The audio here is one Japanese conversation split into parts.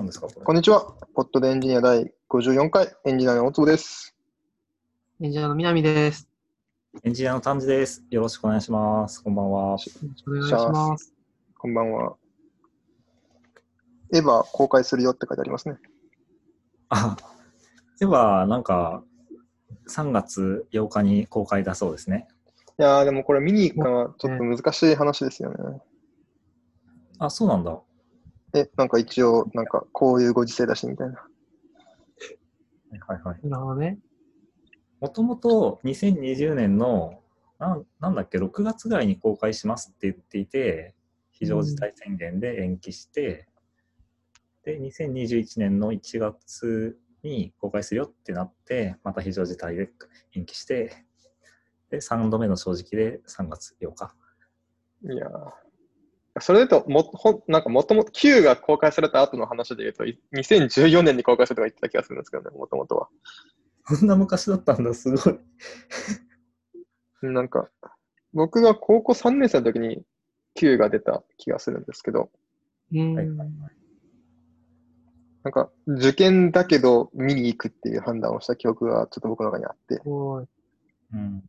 何ですかこれこんにちは。ポッドでエンジニア第54回、エンジニアの大坪です。エンジニアの南です。エンジニアの丹治です。よろしくお願いします。こんばんは。よろしくお願いします。こんばんは。エヴァ公開するよって書いてありますね。あ、では、なんか、3月8日に公開だそうですね。いやー、でもこれ見に行くかはちょっと難しい話ですよね。あ、そうなんだ。え、なんか一応、なんかこういうご時世だしみたいな。はいはい。なるほどね。もともと2020年のなん、なんだっけ、6月ぐらいに公開しますって言っていて、非常事態宣言で延期して、で、2021年の1月に公開するよってなって、また非常事態で延期して、で、3度目の正直で3月8日。いやーそれだとも、ほんなんかもともと Q が公開された後の話で言うと、い2014年に公開するとか言ってた気がするんですけどね、もともとは。こんな昔だったんだ、すごい。なんか、僕が高校3年生の時に Q が出た気がするんですけど、うーん。はいはいなんか、受験だけど見に行くっていう判断をした記憶がちょっと僕の中にあって、すごい。うん。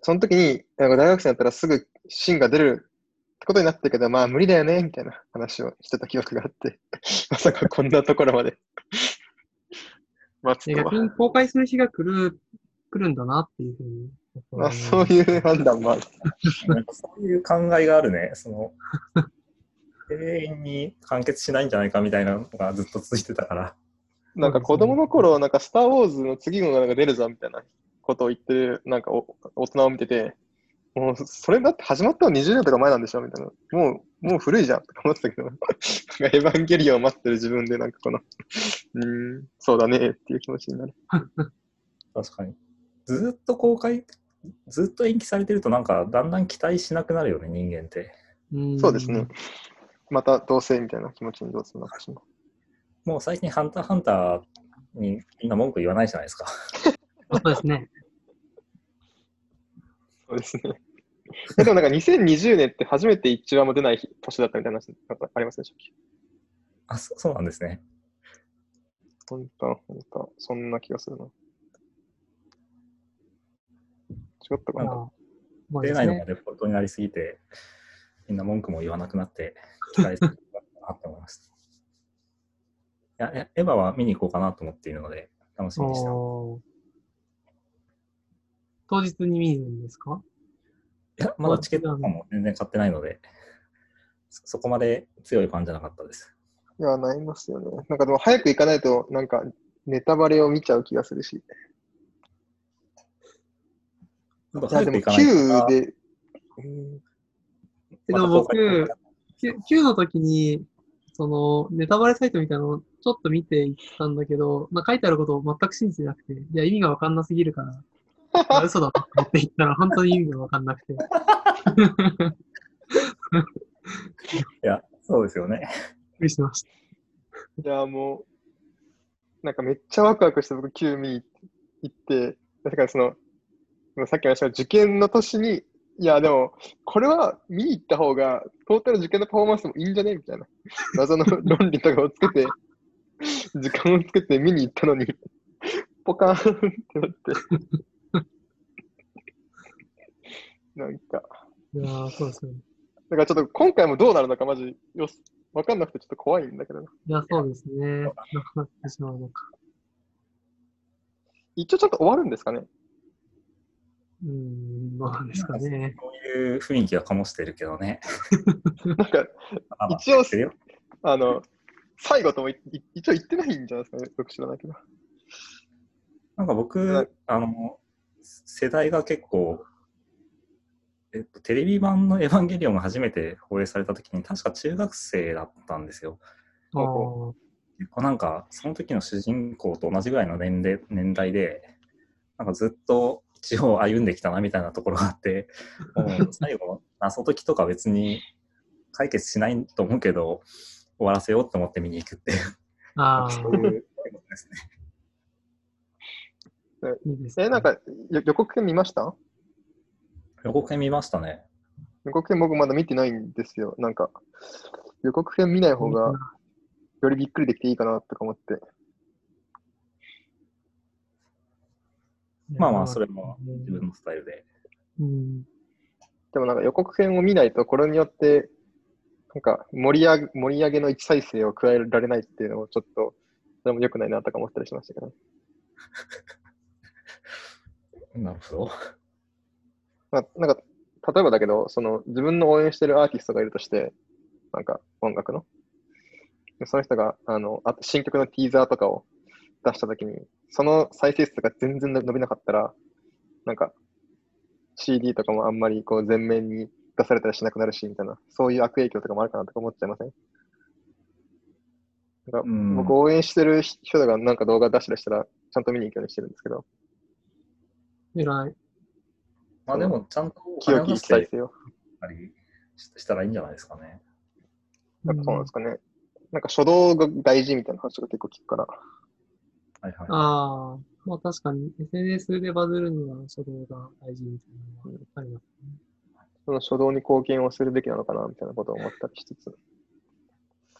その時に、なんか大学生だったらすぐ芯が出ることになったけど、まあ無理だよね、みたいな話をしてた記憶があって、まさかこんなところまで待つでとは逆。に公開する日が来る、来るんだなっていうふうに。まあそういう判断もある。なんかそういう考えがあるね。その、永遠に完結しないんじゃないかみたいなのがずっと続いてたから。なんか子供の頃、なんかスター・ウォーズの次のがなんか出るぞみたいなことを言ってる、なんかお大人を見てて、もうそれだって始まったの20年とか前なんでしょみたいな。もう、もう古いじゃんとか思ってたけど、なんかエヴァンゲリオンを待ってる自分でなんかこの、うーん、そうだねっていう気持ちになる。確かに。ずっと公開、ずっと延期されてるとなんかだんだん期待しなくなるよね、人間って。うんそうですね。。また同棲みたいな気持ちにどうするのかしら。もう最近ハンターハンターにみんな文句言わないじゃないですか。そうですね。そうですね。えでもなんか2020年って初めて一話も出ない年だったみたいな話なんかありますでしょあ、そそうなんですね。本当本当そんな気がするな。違ったかな？出。ないのがデフォルトになりすぎて、みんな文句も言わなくなって、期待するなって思いました。いや、えエヴァは見に行こうかなと思っているので、楽しみにしてます。おー当日に見るんですか？まだチケットとかも全然買ってないので、そそこまで強いファンじゃなかったです。いや、なりますよね。なんかでも早く行かないと、なんかネタバレを見ちゃう気がするし。いなんかや、でも早く行かないと9で、うんけど僕、Q Q の時に、その、ネタバレサイトみたいなのをちょっと見ていったんだけど、まあ、書いてあることを全く信じてなくて、いや、意味がわかんなすぎるから、あ嘘だと思って言ったら、本当に意味がわかんなくて。いや、そうですよね。びっくりしました。いや、もう、なんかめっちゃワクワクして僕9見に行って、だからその、さっき話した受験の年に、いや、でも、これは見に行った方が、トータル受験のパフォーマンスもいいんじゃねみたいな。謎の論理とかをつけて、時間をつけて見に行ったのに、ポカーンってなって。なんか、いやー、そうですね。だからちょっと今回もどうなるのかマジよし、わかんなくてちょっと怖いんだけどな。いや、そうですね。なくなってしまうのか。一応ちょっと終わるんですかねうーん、どうなんですかね。こういう雰囲気は醸してるけどね。なんか、一応あの、最後ともいい一応言ってないんじゃないですかね。よく知らないけど。なんかはい僕、あの、世代が結構、えっと、テレビ版のエヴァンゲリオンが初めて放映された時に、確か中学生だったんですよ。結構なんか、その時の主人公と同じぐらいの年齢年代で、なんかずっと地を歩んできたなみたいなところがあって、もう最後、謎解きとか別に解決しないと思うけど、終わらせようと思って見に行くっていう、あそういうことですね。ー、いいですね。え、なんか、よ予告編見ました？予告編見ましたね。予告編僕まだ見てないんですよ。なんか、予告編見ない方がよりびっくりできていいかなとか思って。まあまあ、それも自分のスタイルで。うん。でもなんか予告編を見ないと、これによって、なんか盛り上げ盛り上げの一再生を加えられないっていうのもちょっと、それも良くないなとか思ったりしましたけど。なるほど。まあ、なんか、例えばだけど、その自分の応援してるアーティストがいるとして、なんか音楽の？でその人が、あの、あと新曲のティーザーとかを出したときに、その再生数が全然伸びなかったら、なんか CD とかもあんまりこう前面に出されたりしなくなるし、みたいな、そういう悪影響とかもあるかなとか思っちゃいません？なんかうん僕応援してる人がなんか動画出したりしたら、ちゃんと見に行くようにしてるんですけど、偉い。まあでも、ちゃんとお清き再生を。したらいいんじゃないですかね。なんかそうなんですかね。なんか初動が大事みたいな話が結構聞くから。はいはい。ああ、まあ確かに SNS でバズるには初動が大事みたいなのはありますね。その初動に貢献をするべきなのかなみたいなことを思ったりしつつ。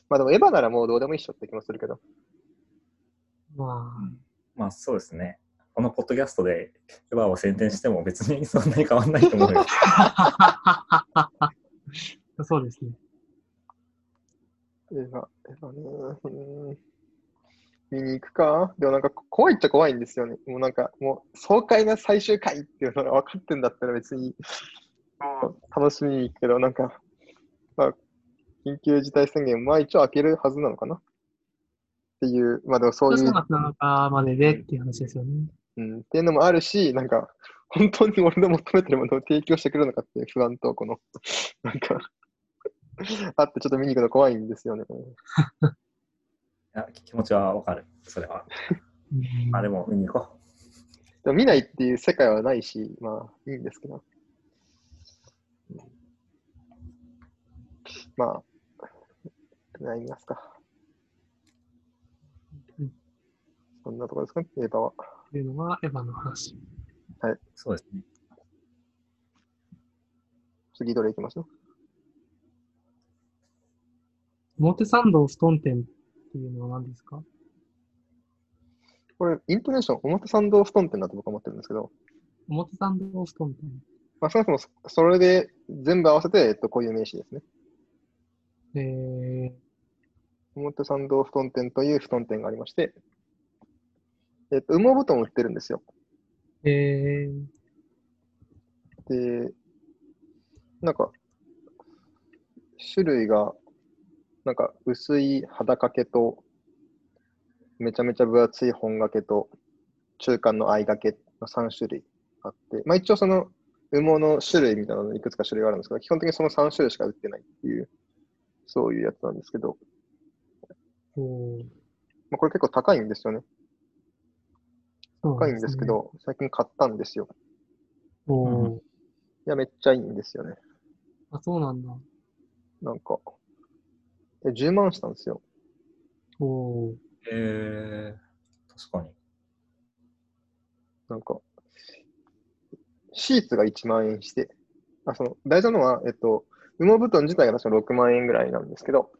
まあでもエヴァならもうどうでもいいっしょって気もするけど。まあ、まあそうですね。このポッドキャストでエヴァを宣伝しても別に そんなに変わんないと思うよ。そうですね。エヴァ、エヴァねうーん。見に行くか？でもなんか怖いっちゃ怖いんですよね。もうなんかもう爽快な最終回っていうのが分かってんだったら別に楽しみに行くけど、なんか、まあ、緊急事態宣言、まあ一応開けるはずなのかな？っていう、まあでもそういう3月7日まででっていう話ですよね。うん、っていうのもあるし、なんか、本当に俺の求めてるものを提供してくれるのかっていう不安と、この、なんか、あってちょっと見に行くの怖いんですよね。いや気持ちはわかる。それは。まあでも見に行こでも見ないっていう世界はないし、まあいいんですけど。うんまあ、何見ますかうん。そんなところですかね、エヴァは。というのがエヴァの話。う。そうですね。次どれ行きます表参道ストン店っていうのは何ですか？これ、イントネーション、表参道ストン店だと僕は思ってるんですけど、表参道ストン店。まあ、そもそもそそれで全部合わせて、えっと、こういう名詞ですね。え表参道布団店という布団店がありまして、えっと、羽毛布団を売ってるんですよ。ー、えー、で、なんか、種類が、なんか薄い肌掛けと、めちゃめちゃ分厚い本掛けと、中間の相掛けの3種類あって、まあ一応その羽毛の種類みたいなのいくつか種類があるんですけど、基本的にその3種類しか売ってないっていう、そういうやつなんですけど、まあ、これ結構高いんですよね。そう高ないんですけど、最近買ったんですよ。おーうんいや、めっちゃいいんですよね。あ、そうなんだ。なんか、え、10万したんですよ。おーえー、確かに。なんか、シーツが1万円して、あ、その、大事なのは、えっと、羽毛布団自体が確か6万円ぐらいなんですけど、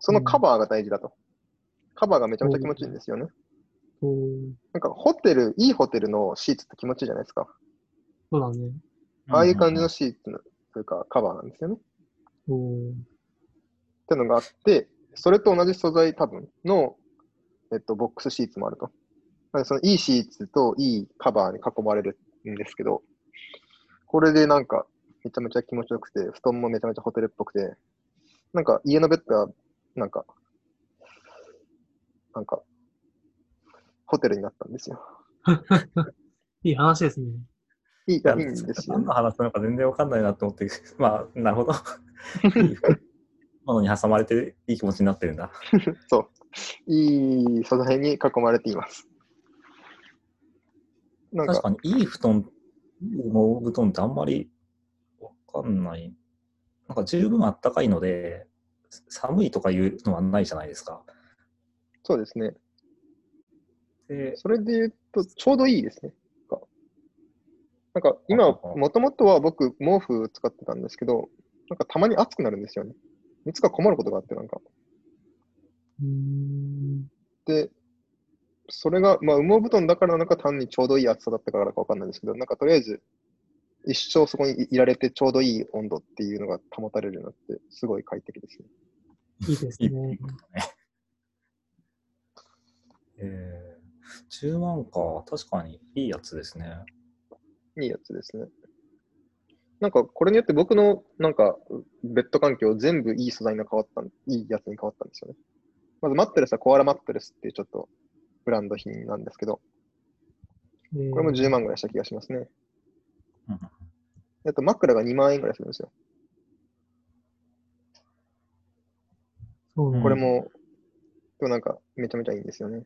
そのカバーが大事だと。カバーがめちゃめちゃ気持ちいいんですよね。おーなんか、ホテル、いいホテルのシーツって気持ちいいじゃないですか。そうだね。ああいう感じのシーツの、というか、カバーなんですよね。ってのがあって、それと同じ素材多分の、えっと、ボックスシーツもあると。なのでそのいいシーツといいカバーに囲まれるんですけど、これでなんかめちゃめちゃ気持ちよくて、布団もめちゃめちゃホテルっぽくて、なんか家のベッドはなんか、なんか、ホテルになったんですよ。いい話ですね。いい、いいんですよ何。の話なのか全然わかんないなと思って、まあ、なるほど。いいものに挟まれていい気持ちになってるんだ。そう。いい素材に囲まれています。なんか、確かに、いい布団、いい羽毛布団ってあんまりわかんない。なんか十分あったかいので、寒いとかいうのはないじゃないですか。そうですね。で、それで言うと、ちょうどいいですね。なんか今、もともとは僕、毛布使ってたんですけど、なんかたまに暑くなるんですよね。熱がこもることがあって、なんか。で、それが、まあ、羽毛布団だからなのか単にちょうどいい厚さだったからかわかんないですけど、なんかとりあえず、一生そこにいいられてちょうどいい温度っていうのが保たれるようになって、すごい快適ですね。いいですね。えー、10万か。確かにいいやつですね。いいやつですね。なんか、これによって僕の、なんか、ベッド環境全部いい素材に変わったん、いいやつに変わったんですよね。まず、マットレスはコアラマットレスっていうちょっとブランド品なんですけど、えーこれも10万ぐらいした気がしますね。うんあと、枕が2万円ぐらいするんですよ。そうこれも、でもなんか、めちゃめちゃいいんですよね。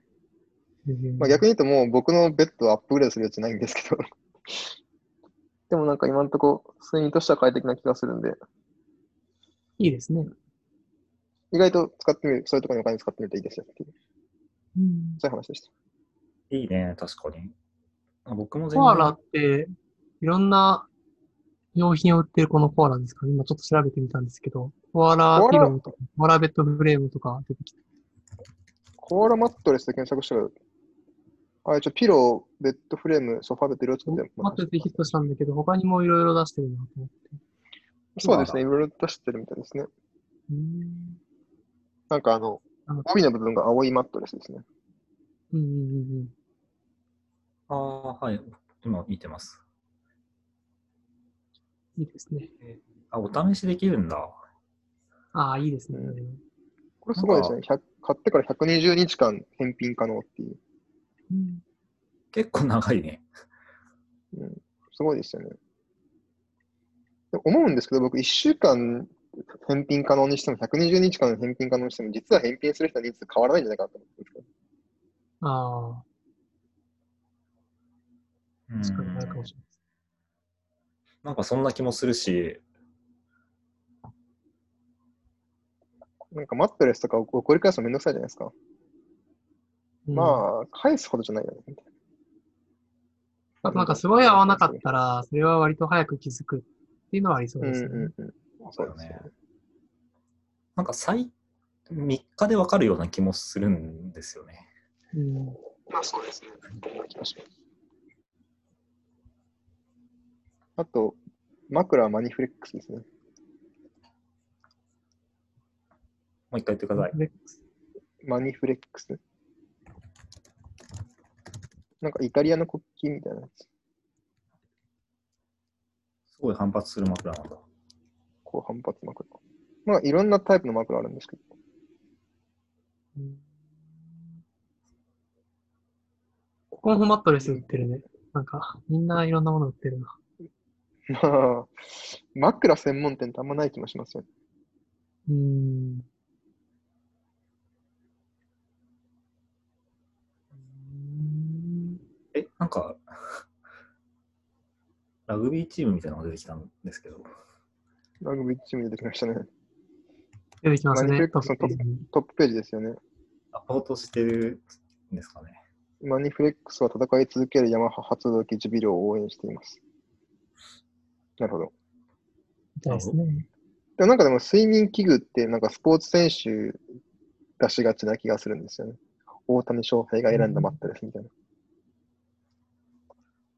まあ、逆に言うともう僕のベッドをアップグレードするやつないんですけど。でもなんか今んとこ睡眠としては快適な気がするんで、いいですね。意外と使ってみる、そういうところにお金使ってみるといいですよっていう、うんそういう話でした。いいね、確かに。あ僕も全コアラって、いろんな用品を売ってるこのコアラですか今ちょっと調べてみたんですけど、コアラピローとか、コアラベッドフレームとか出てきた。コアラマットレスで検索したら、あ、一応ピロー、ベッドフレーム、ソファーベッド色々作ってマットレスヒットしたんだけど、他にもいろいろ出してるなと思って。そうですね、いろいろ出してるみたいですね。ん。なんかあの帯の部分が青いマットレスですね。うんうんうんああ、はい。今見てます。うん。いいですね。あ、お試しできるんだ。ああ、いいですね。これすごいですね。100買ってから120日間返品可能っていう。うん結構長いね。うん、すごいですよね。思うんですけど、僕1週間返品可能にしても120日間返品可能にしても、実は返品する人の人数変わらないんじゃないかなと思ってるんですけど。あうんあ、確かにあるかもしれないです。なんかそんな気もするし、なんかマットレスとかを送り返すのめんどくさいじゃないですか。うんまあ、返すほどじゃないよね。あとなんかすごい合わなかったら、それは割と早く気づくっていうのはありそうなですよね。うんうんうん。そうですよね。なんか最、3日でわかるような気もするんですよね。うんまあそうですね。あと、枕はマニフレックスですね。もう一回言ってください。でマニフレックス。なんかイタリアの国旗みたいなやつ。すごい反発する枕なんだ。高反発枕。まあいろんなタイプの枕あるんですけど。うんコンフォマットレス売ってるね。なんか、みんないろんなもの売ってるな。まあ、枕専門店ってあんまない気もしますよね。うーん。なんか、ラグビーチームみたいなのが出てきたんですけど、ラグビーチーム出てきましたね。出てきますね。マニフレックスのトップトップページですよね。アポートしてるんですかね。マニフレックスは戦い続けるヤマハ発動機ジュビロを応援しています。なるほど。みたいですね。でもなんかでも睡眠器具ってなんかスポーツ選手出しがちな気がするんですよね。大谷翔平が選んだマットレスみたいな。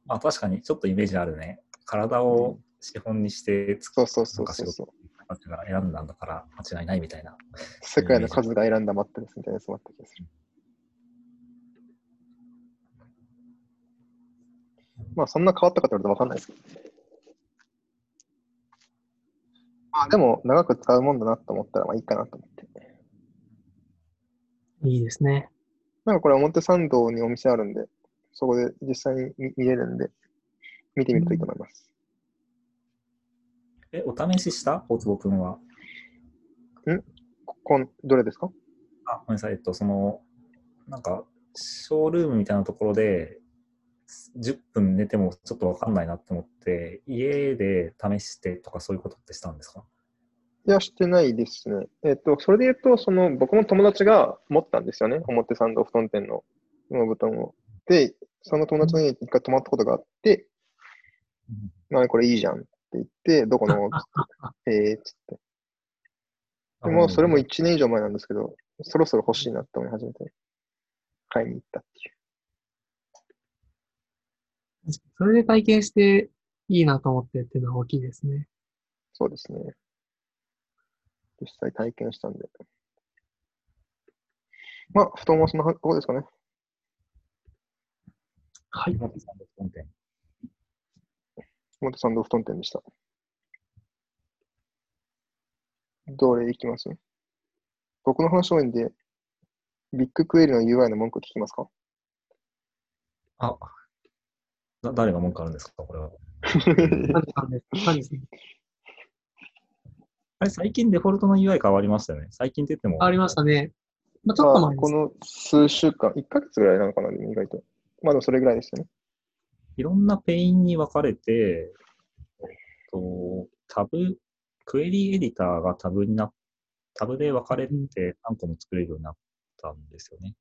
あ、確かにちょっとイメージあるね。体を資本にして作そうそうそうそうそう。った人たちが選んだんだから間違いないみたいな。世界の数が選んだマットレスみたいなやつもあった気がする。まあそんな変わったかって言われてわかんないですけど。まあでも長く使うもんだなと思ったらまあいいかなと思って。いいですね。なんかこれ表参道にお店あるんで、そこで実際に見見れるんで、見てみるといいと思います。え、お試しした？大坪くんは。ここんどれですか？あ、ごめんなさい。えっと、その、なんか、ショールームみたいなところで、10分寝てもちょっとわかんないなって思って、家で試してとかそういうことってしたんですか？いや、してないですね。えっ、と、それで言うと、その、僕の友達が持ったんですよね。表参道布団店の羽毛布団を。で、その友達の家に一回泊まったことがあって、なにこれいいじゃんって言って、どこの？つって、えーっつって。でも、それも1年以上前なんですけど、そろそろ欲しいなって思い始めて、買いに行ったっていう。それで体験していいなと思ってっていうのは大きいですね。そうですね。実際体験したんで。まあ、布団はそんなとこですかね。はい。本さんの本店元サンド布団店でした。どれいきます？僕の話多いんで、ビッグクエリの UI の文句聞きますか？あ、だ誰が文句あるんですか、これは。あれ、最近デフォルトの UI 変わりましたよね。最近って言っても。ありましたね。まあ、ちょっと前この数週間、1ヶ月ぐらいなのかな、意外と。まあでもそれぐらいですよね。いろんなペインに分かれて、えっと、タブ、クエリエディターがタブになっタブで分かれて何個も作れるようになったんですよね。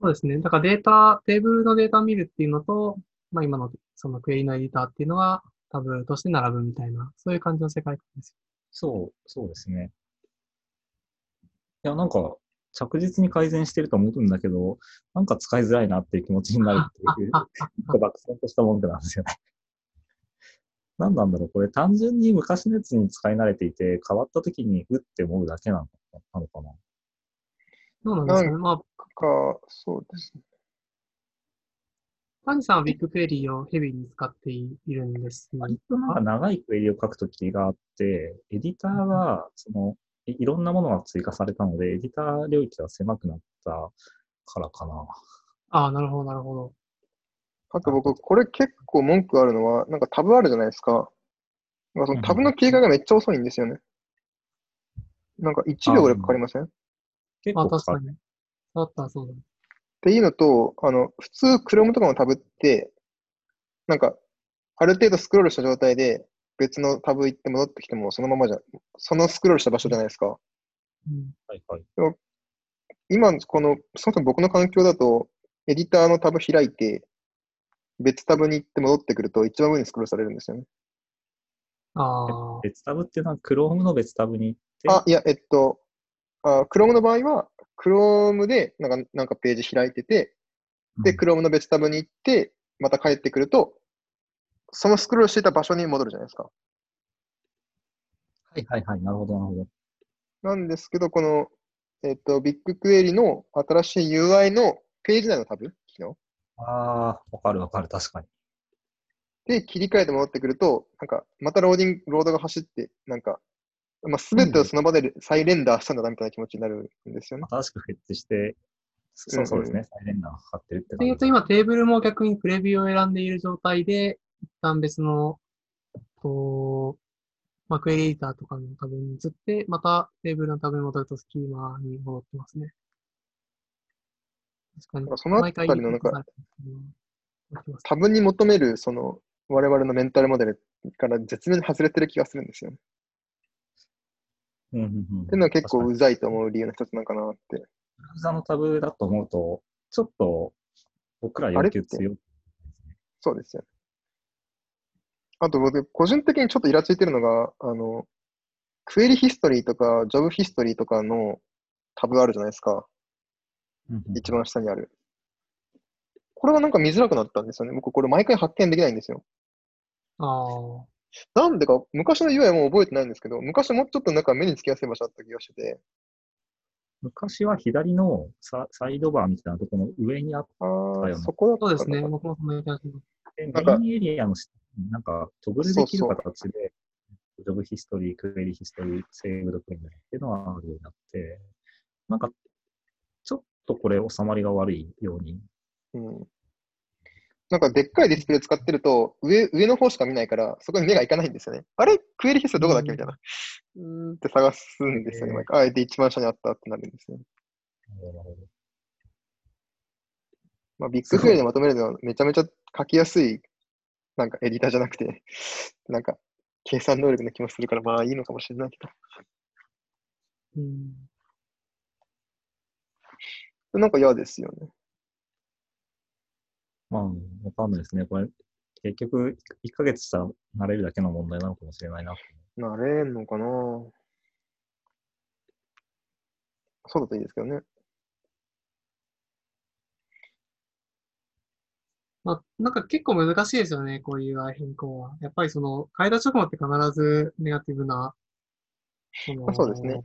そうですね。だからデータ、テーブルのデータを見るっていうのと、まあ今のそのクエリのエディターっていうのはタブとして並ぶみたいな、そういう感じの世界観です。そう、そうですね。いや、なんか、着実に改善してると思うんだけど、なんか使いづらいなっていう気持ちになるっていう、漠然とした文句なんですよね。何なんだろう、これ単純に昔のやつに使い慣れていて、変わった時にうって思うだけなのなのかな？そうなんですよね？まあ、か、そうですね。パンさんはビッグクエリをヘビーに使っているんですが、割となんか長いクエリを書くときがあって、エディターが、その、いいろんなものが追加されたので、エディター領域が狭くなったからかな。ああ、なるほど、なるほど。あと僕、これ結構文句あるのは、なんかタブあるじゃないですか。なんかそのタブの切り替えがめっちゃ遅いんですよね。なんか1秒ぐらいかかりません？っあ、結構かかる。確かに。あった、そうだ。ていうのと、あの、普通 Chrome とかのタブって、なんか、ある程度スクロールした状態で別のタブ行って戻ってきてもそのままじゃ、そのスクロールした場所じゃないですか。うん。はいはい。今、この、そもそも僕の環境だと、エディターのタブ開いて、別タブに行って戻ってくると一番上にスクロールされるんですよね。ああ、別タブっていうのは Chrome の別タブに行って、あ、いや、えっと、あ Chrome の場合は、Chrome でなんかなんかページ開いてて、で、うん Chrome の別タブに行って、また帰ってくると、そのスクロールしてた場所に戻るじゃないですか。はいはいはい。なるほどなるほど。なんですけど、この、えっと、ビッグクエリの新しい UI のページ内のタブ機能ああ、わかるわかる。確かに。で切り替えて戻ってくると、なんか、またローディング、ロードが走って、なんか、まあ、すべてをその場で再レンダーしたんだなみたいな気持ちになるんですよね。新しくフェッチして、そうそうですね。再レンダーがかかってるってで言うと今テーブルも逆にプレビューを選んでいる状態で、一旦別の、と、まあ、クエリエディターとかのタブに移って、またテーブルのタブに戻るとスキーマに戻ってますね。確かに。そのあたりのなんか毎回起きますタブに求める、その、我々のメンタルモデルから絶妙に外れてる気がするんですよね。うんうんうん。っていうのは結構うざいと思う理由の一つなんかなって。ブラウザのタブだと思うと、ちょっと僕ら要求強い。そうですよね。あと僕、個人的にちょっとイラついてるのが、あの、クエリヒストリーとか、ジョブヒストリーとかのタブあるじゃないですか。一番下にある。これがなんか見づらくなったんですよね。僕これ毎回発見できないんですよ。ああ。なんでか、昔の UI はもう覚えてないんですけど、昔もうちょっとなんか目につきやすい場所だった気がしてて、昔は左のササイドバーみたいなところの上にあっああ、だよねそこだったそうですね。僕もそんな気がします。て、メなんかインエリアのなんかトグルできる形で、ジョブヒストリー、クエリヒストリー、セーブドクエリっていうのがあるようになって、なんか、ちょっとこれ収まりが悪いように。うん。なんかでっかいディスプレイ使ってると、上、上の方しか見ないから、そこに目がいかないんですよね。あれ？クエリヒストどこだっけ？みたいな。うーんって探すんですよね。あえて一番下にあったってなるんですよね。なるほどまあ、ビッグクエリでまとめるのはめちゃめちゃ書きやすい、なんかエディターじゃなくて、なんか計算能力の気もするから、まあいいのかもしれないけど。うん。なんか嫌ですよね。まあ、わかんないですね。これ、結局、1ヶ月したら慣れるだけの問題なのかもしれないな。なれんのかなそうだといいですけどね。まあ、なんか結構難しいですよね、こういう変更は。やっぱりその、変えた直後って必ずネガティブな、そのまあそうですね。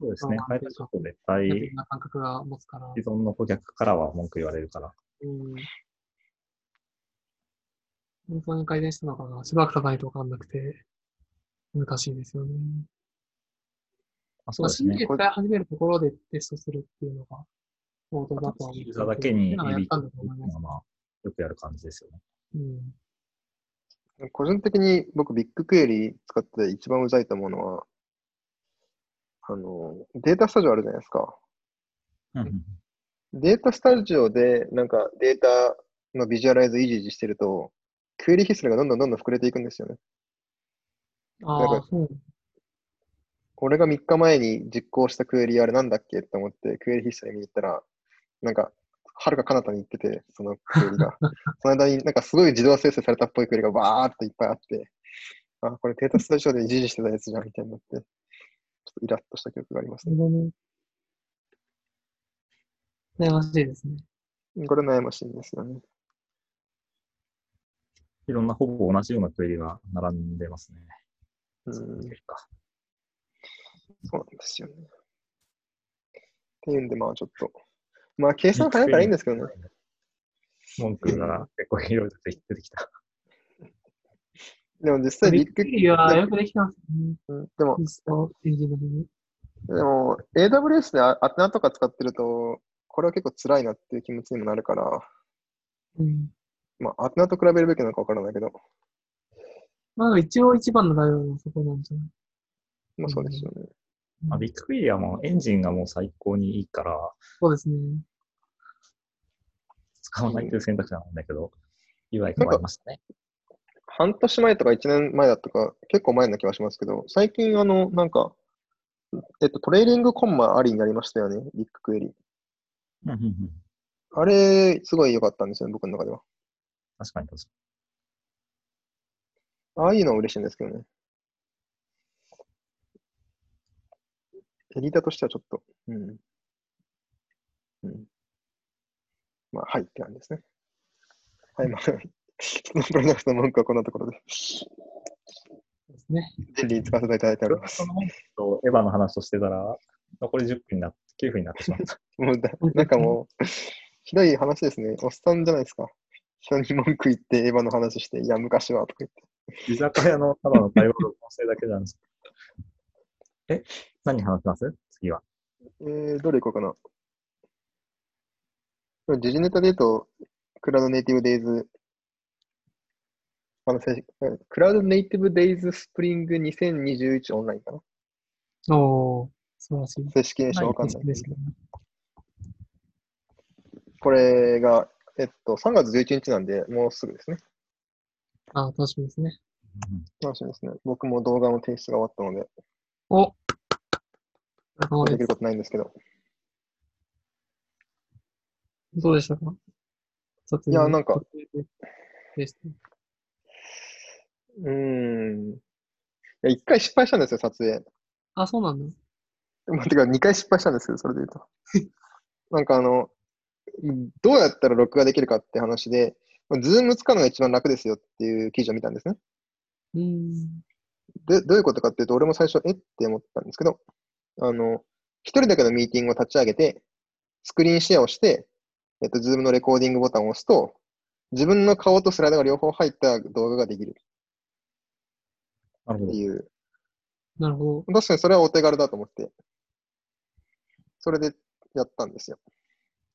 そうですねま。あ変えたちょっと絶ネ対な感覚が持つから。既存の顧客からは文句言われるから。うん。本当に改善したのかなしばらく経たないとわかんなくて、難しいですよね。あそまあ、うですね。新規で使い始めるところでテストするっていうのが、王道だとは思う。ユーザーだけにやったんだと思います。よくやる感じですよね。うん。個人的に僕、ビッグクエリ使って一番うざいと思うのは、あの、データスタジオあるじゃないですか。うんうんデータスタジオでなんかデータのビジュアライズいじいじしてると、クエリヒストリがどんどんどんどん膨れていくんですよね。あなんか、あそう。俺が3日前に実行したクエリあれなんだっけって思って、クエリヒストリ見に行ったら、なんか、はるか彼方に行ってて、そのクエリが。その間になんかすごい自動生成されたっぽいクエリがバーっといっぱいあって、あ、これデータスタジオでいじいじしてたやつじゃんみたいになって、ちょっとイラッとした記憶がありますね。悩ましいですね。これ悩ましいんですよね。いろんなほぼ同じようなクエリが並んでますね。うん、そそうなんですよね。っていうんで、まあちょっと、まあ計算早いからいいんですけどね。文句が結構いろいろ出てきた。でも実際ビッグ、ビッグクエリはよくできてますね。うんでも。でも AWS でアアテナとか使ってると、これは結構辛いなっていう気持ちにもなるから、うん。まあアテナと比べるべきなのかわからないけど、まあ一応一番のライバルはそこなんじゃない？まあそうですよね。まあ、ビッグクエリはもうエンジンがもう最高にいいから、そうですね。使わないという選択肢なんだけど、UI 変わりましたね。半年前とか1年前だとか、結構前な気がしますけど、最近あの、なんか、えっと、トレーリングコンマありになりましたよね、ビッグクエリ。うんうんうんあれ、すごい良かったんですよね、僕の中では。確かに確かああいうのは嬉しいんですけどね。エディターとしてはちょっと、うん。うん。まあ、はいって感じですね。はい、まあ、人のプロダクトの文句は こんなところで、ですね。便利に使わせていただいておりますとエヴァの話をしてたら、残り10分になって、9分になってしまった。もうだ、なんかもう、ひどい話ですね。おっさんじゃないですか。人に文句言って、エヴァの話して、いや、昔はとか言って。居酒屋のただの会話の音声だけなんです。え何話します？次は。えー、どれ行こうかな。時事ネタで言うと、クラウドネイティブデイズ、あの、正式クラウドネイティブデイズスプリング2021オンラインかな。おー、素晴らしい。正式名称わかんないはい。ですけどねこれが、えっと、3月11日なんで、もうすぐですね。あー楽しみですね。楽しみですね。僕も動画の提出が終わったので、おできることないんですけど。どうでしたか撮影いやなんか。うーん。いや、1回失敗したんですよ、撮影。あ、そうなんだ。まあ、てか、2回失敗したんですけど、それで言うと。なんかあの、どうやったら録画できるかって話で、ズーム使うのが一番楽ですよっていう記事を見たんですね。うーん。で、どういうことかっていうと、俺も最初、え？って思ったんですけど、あの、一人だけのミーティングを立ち上げて、スクリーンシェアをして、えっと、 Zoom のレコーディングボタンを押すと、自分の顔とスライドが両方入った動画ができるなるほど。っていう。なるほど。確かにそれはお手軽だと思って、それでやったんですよ。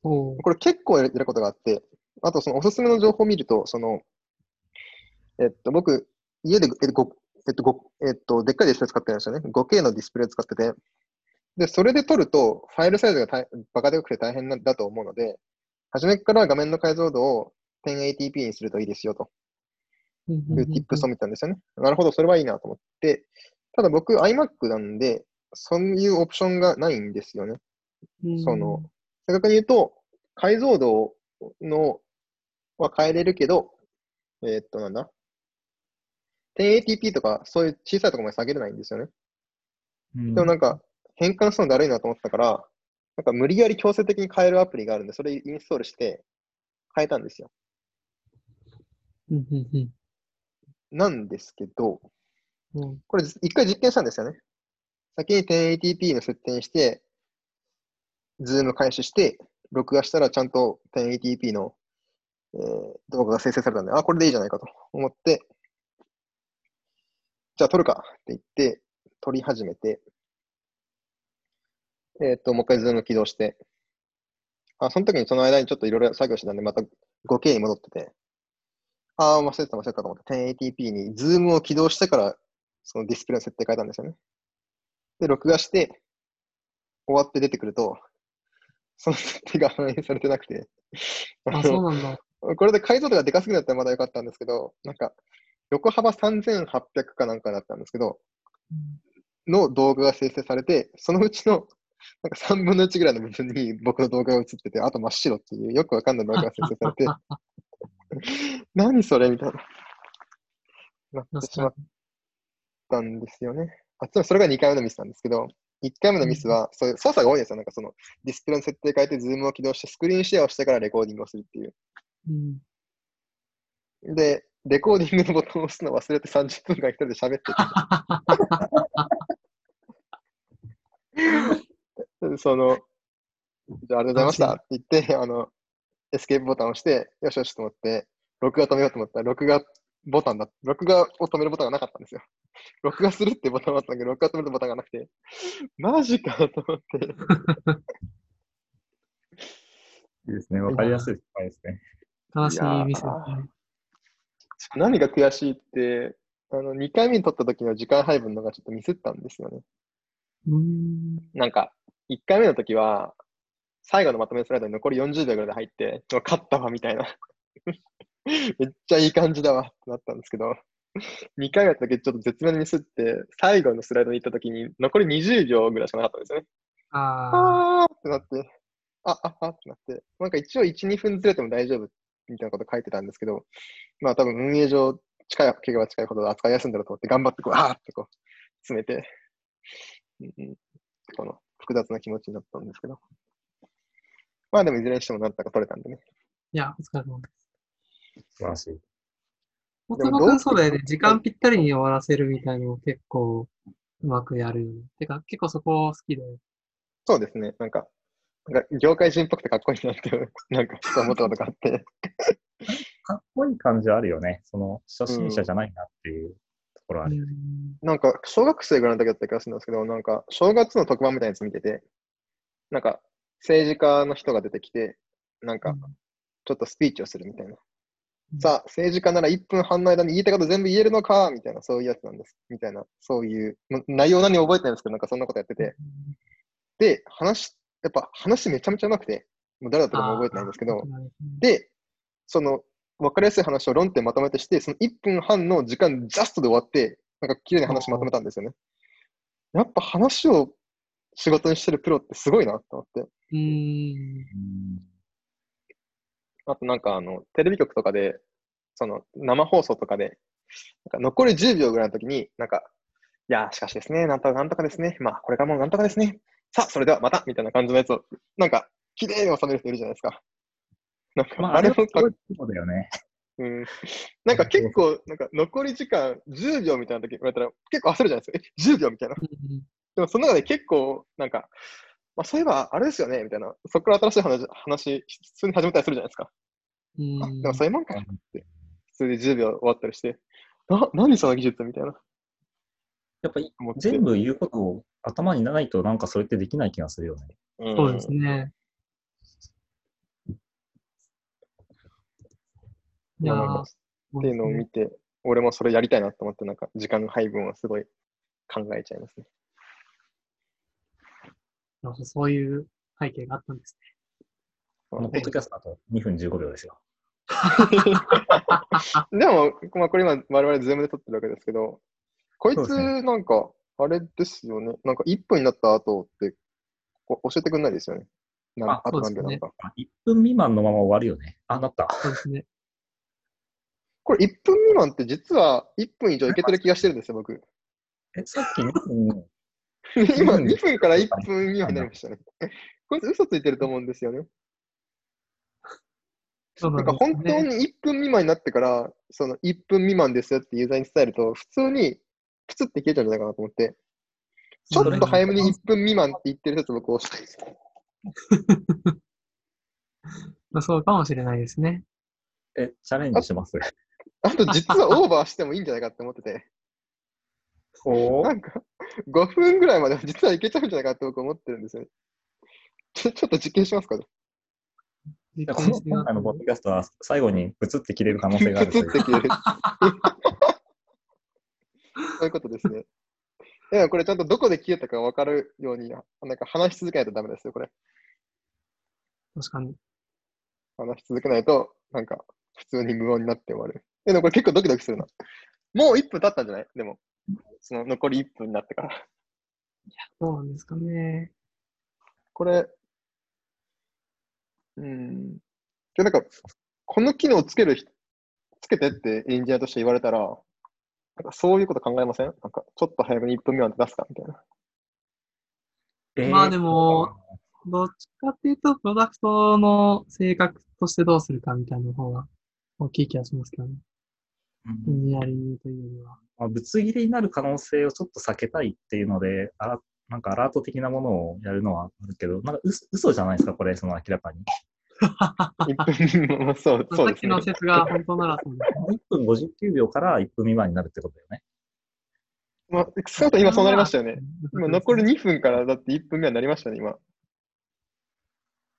おーこれ結構やることがあって、あとそのおすすめの情報を見ると、その、えっと、僕、家で、えっと、ごえっと、ごえっと、でっかいディスプレイ使ってるんですよね。5K のディスプレイ使ってて。で、それで撮ると、ファイルサイズが大バカでかくて大変だと思うので、初めから画面の解像度を 1080p にするといいですよといううんうんうん tips を見たんですよね。なるほど、それはいいなと思って、ただ僕 iMac なんで、そういうオプションがないんですよね。うんその、正確に言うと、解像度のは変えれるけど、えーっと、なんだ？1080p とか、そういう小さいところまで下げれないんですよね。うんでもなんか、変換するのだるいなと思ってたから、なんか無理やり強制的に変えるアプリがあるんで、それインストールして変えたんですよ。うんうんうんなんですけど、うんこれ一回実験したんですよね。先に 1080p の設定にして、Zoom 開始して、録画したらちゃんと 1080p の、えー動画が生成されたんで、あ、これでいいじゃないかと思って、じゃあ撮るかって言って、撮り始めて、えっ、と、もう一回 Zoom 起動して、あ、その時にその間にちょっといろいろ作業してたんで、また 5K に戻ってて、ああ、忘れてた忘れてたと思って、1080p に Zoom を起動してから、そのディスプレイの設定変えたんですよね。で、録画して、終わって出てくると、その設定が反映されてなくて、ああ、そうのなんだ。これで解像度がでかすぎだったらまだよかったんですけど、なんか、横幅3800かなんかだったんですけど、の動画が生成されて、そのうちのなんか3分の1ぐらいの部分に僕の動画が映ってて、あと真っ白っていうよくわかんない動画が生成されて、何それみたいな。なってしまったんですよね。あつまりそれが2回目のミスなんですけど、1回目のミスは、そういう操作が多いんですよ。なんかそのディスプレイの設定変えて、 Zoom を起動して、スクリーンシェアをしてからレコーディングをするっていう。うん。で、レコーディングのボタンを押すの忘れて30分間一人で喋ってて、その、じゃあありがとうございましたって言って、あの、エスケープボタンを押して、よしよしと思って、録画止めようと思ったら、録画ボタンだ、録画を止めるボタンがなかったんですよ。録画するってボタンがあったんだけど、録画止めるボタンがなくて、マジかと思って、いいですね。わかりやすい失敗ですね。悲しいミスいやーですね。何が悔しいって、あの、2回目に撮った時の時間配分のがちょっとミスったんですよね。うーん。なんか、1回目の時は、最後のまとめスライドに残り40秒ぐらいで入って、勝ったわ、みたいな。めっちゃいい感じだわ、ってなったんですけど、2回目の時ちょっと絶妙にミスって、最後のスライドに行った時に残り20秒ぐらいしかなかったんですよね。ああーってなって、あ、あ、あってなって、なんか一応1、2分ずれても大丈夫みたいなこと書いてたんですけど、まあ多分運営上、近い、怪我が近いほど扱いやすいんだろうと思って、頑張ってこう、あーってこう、詰めて、うんうん、この複雑な気持ちになったんですけど。まあでもいずれにしてもなんとか取れたんでね。ーいや、お疲れ様です。素晴らしい。元々そうだよね。時間ぴったりに終わらせるみたいなのを結構うまくやる。てか、結構そこ好きで。そうですね。なんか、なんか業界人っぽくてかっこいいなって、なんかそう思ったことがあって。かっこいい感じはあるよね。その、初心者じゃないなっていうところはある。うんなんか、小学生ぐらいの時だった気がするんですけど、なんか、正月の特番みたいなやつ見てて、なんか、政治家の人が出てきて、なんか、ちょっとスピーチをするみたいな。うんさあ、政治家なら1分半の間に言いたいこと全部言えるのかみたいな、そういうやつなんです。みたいな、そういう、も内容何も覚えてないんですけど、なんかそんなことやってて。で、話、やっぱ話めちゃめちゃうまくて、もう誰だったかも覚えてないんですけど、で、その、わかりやすい話を論点まとめてして、その1分半の時間ジャストで終わって、なんか綺麗に話まとめたんですよね。やっぱ話を仕事にしてるプロってすごいなと思って。うーん。あとなんかあの、テレビ局とかで、その生放送とかで、なんか残り10秒ぐらいの時に、なんか、いやー、しかしですね、なんとかなんとかですね、まあ、これからもなんとかですね、さあ、それではまた、みたいな感じのやつを、なんか、綺麗に収める人いるじゃないですか。なんか、まあ、あれもかっあれもすごいそうだよね。うんなんか結構、なんか残り時間10秒みたいな時言われたら結構焦るじゃないですか。え、10秒みたいな。でもその中で結構、なんか、まあそういえばあれですよねみたいな。そこから新しい話、話普通に始めたりするじゃないですか。うんあ、でもそういうもんかって。普通に10秒終わったりして、な、何その技術みたいな。やっぱ全部言うことを頭にないとなんかそれってできない気がするよね。うんそうですね。いやー思いますっていうのを見て、俺もそれやりたいなと思って、なんか時間の配分をすごい考えちゃいますね。なるほどそういう背景があったんですこのポッドキャストだと2分15秒ですよ。でも、まあ、これ今、我々ズームで撮ってるわけですけど、こいつなんか、あれですよね。なんか1分になった後って、こ教えてくんないですよね。なんああとそうですね何秒なのか。あ1分未満のまま終わるよね。あ、なった。ね。そうですね。これ1分未満って実は1分以上いけてる気がしてるんですよ、僕。え、さっき2分、今、うん2分から1分未満になりましたね。こ こいつ嘘ついてると思うんですよね。そうななんんですねか本当に1分未満になってから、その1分未満ですよってユーザーに伝えると、普通にプツって消えちゃうんじゃないかなと思って、ちょっと早めに1分未満って言ってるやつ僕押したいです。まあ、そうかもしれないですね。え、チャレンジします？あと実はオーバーしてもいいんじゃないかって思ってて、おなんか5分ぐらいまで 実はいけちゃうんじゃないかって僕思ってるんですよね。ちょちょっと実験しますか実こ験してみますの今回のポッドキャストは最後にプツって切れる可能性があるプツって消える。そういうことですね。でもこれちゃんとどこで消えたか分かるように、なんか話し続けないとダメですよ、これ。確かに。話し続けないと、なんか普通に無音になって終わる。えでもこれ結構ドキドキするな。もう1分経ったんじゃない？でも、その残り1分になってから。そうなんですかね。これ、うん。で、なんか、この機能をつける人、つけてってエンジニアとして言われたら、なんかそういうこと考えません？なんか、ちょっと早めに1分未満で出すかみたいな。えーまあでも、どっちかっていうと、プロダクトの性格としてどうするかみたいな方が大きい気がしますけどね。ニアリングというよりは。まあ、ぶつ切れになる可能性をちょっと避けたいっていうので、あらなんかアラート的なものをやるのはあるけど、なんか嘘嘘じゃないですか、これ、その明らかに。1 分そう、そうですねさっきの。説が本当ならそうです。1分59秒から1分未満になるってことだよね。まあ、少なくとも今そうなりましたよね。今残りに。2分からだって1分未満になりましたね、今。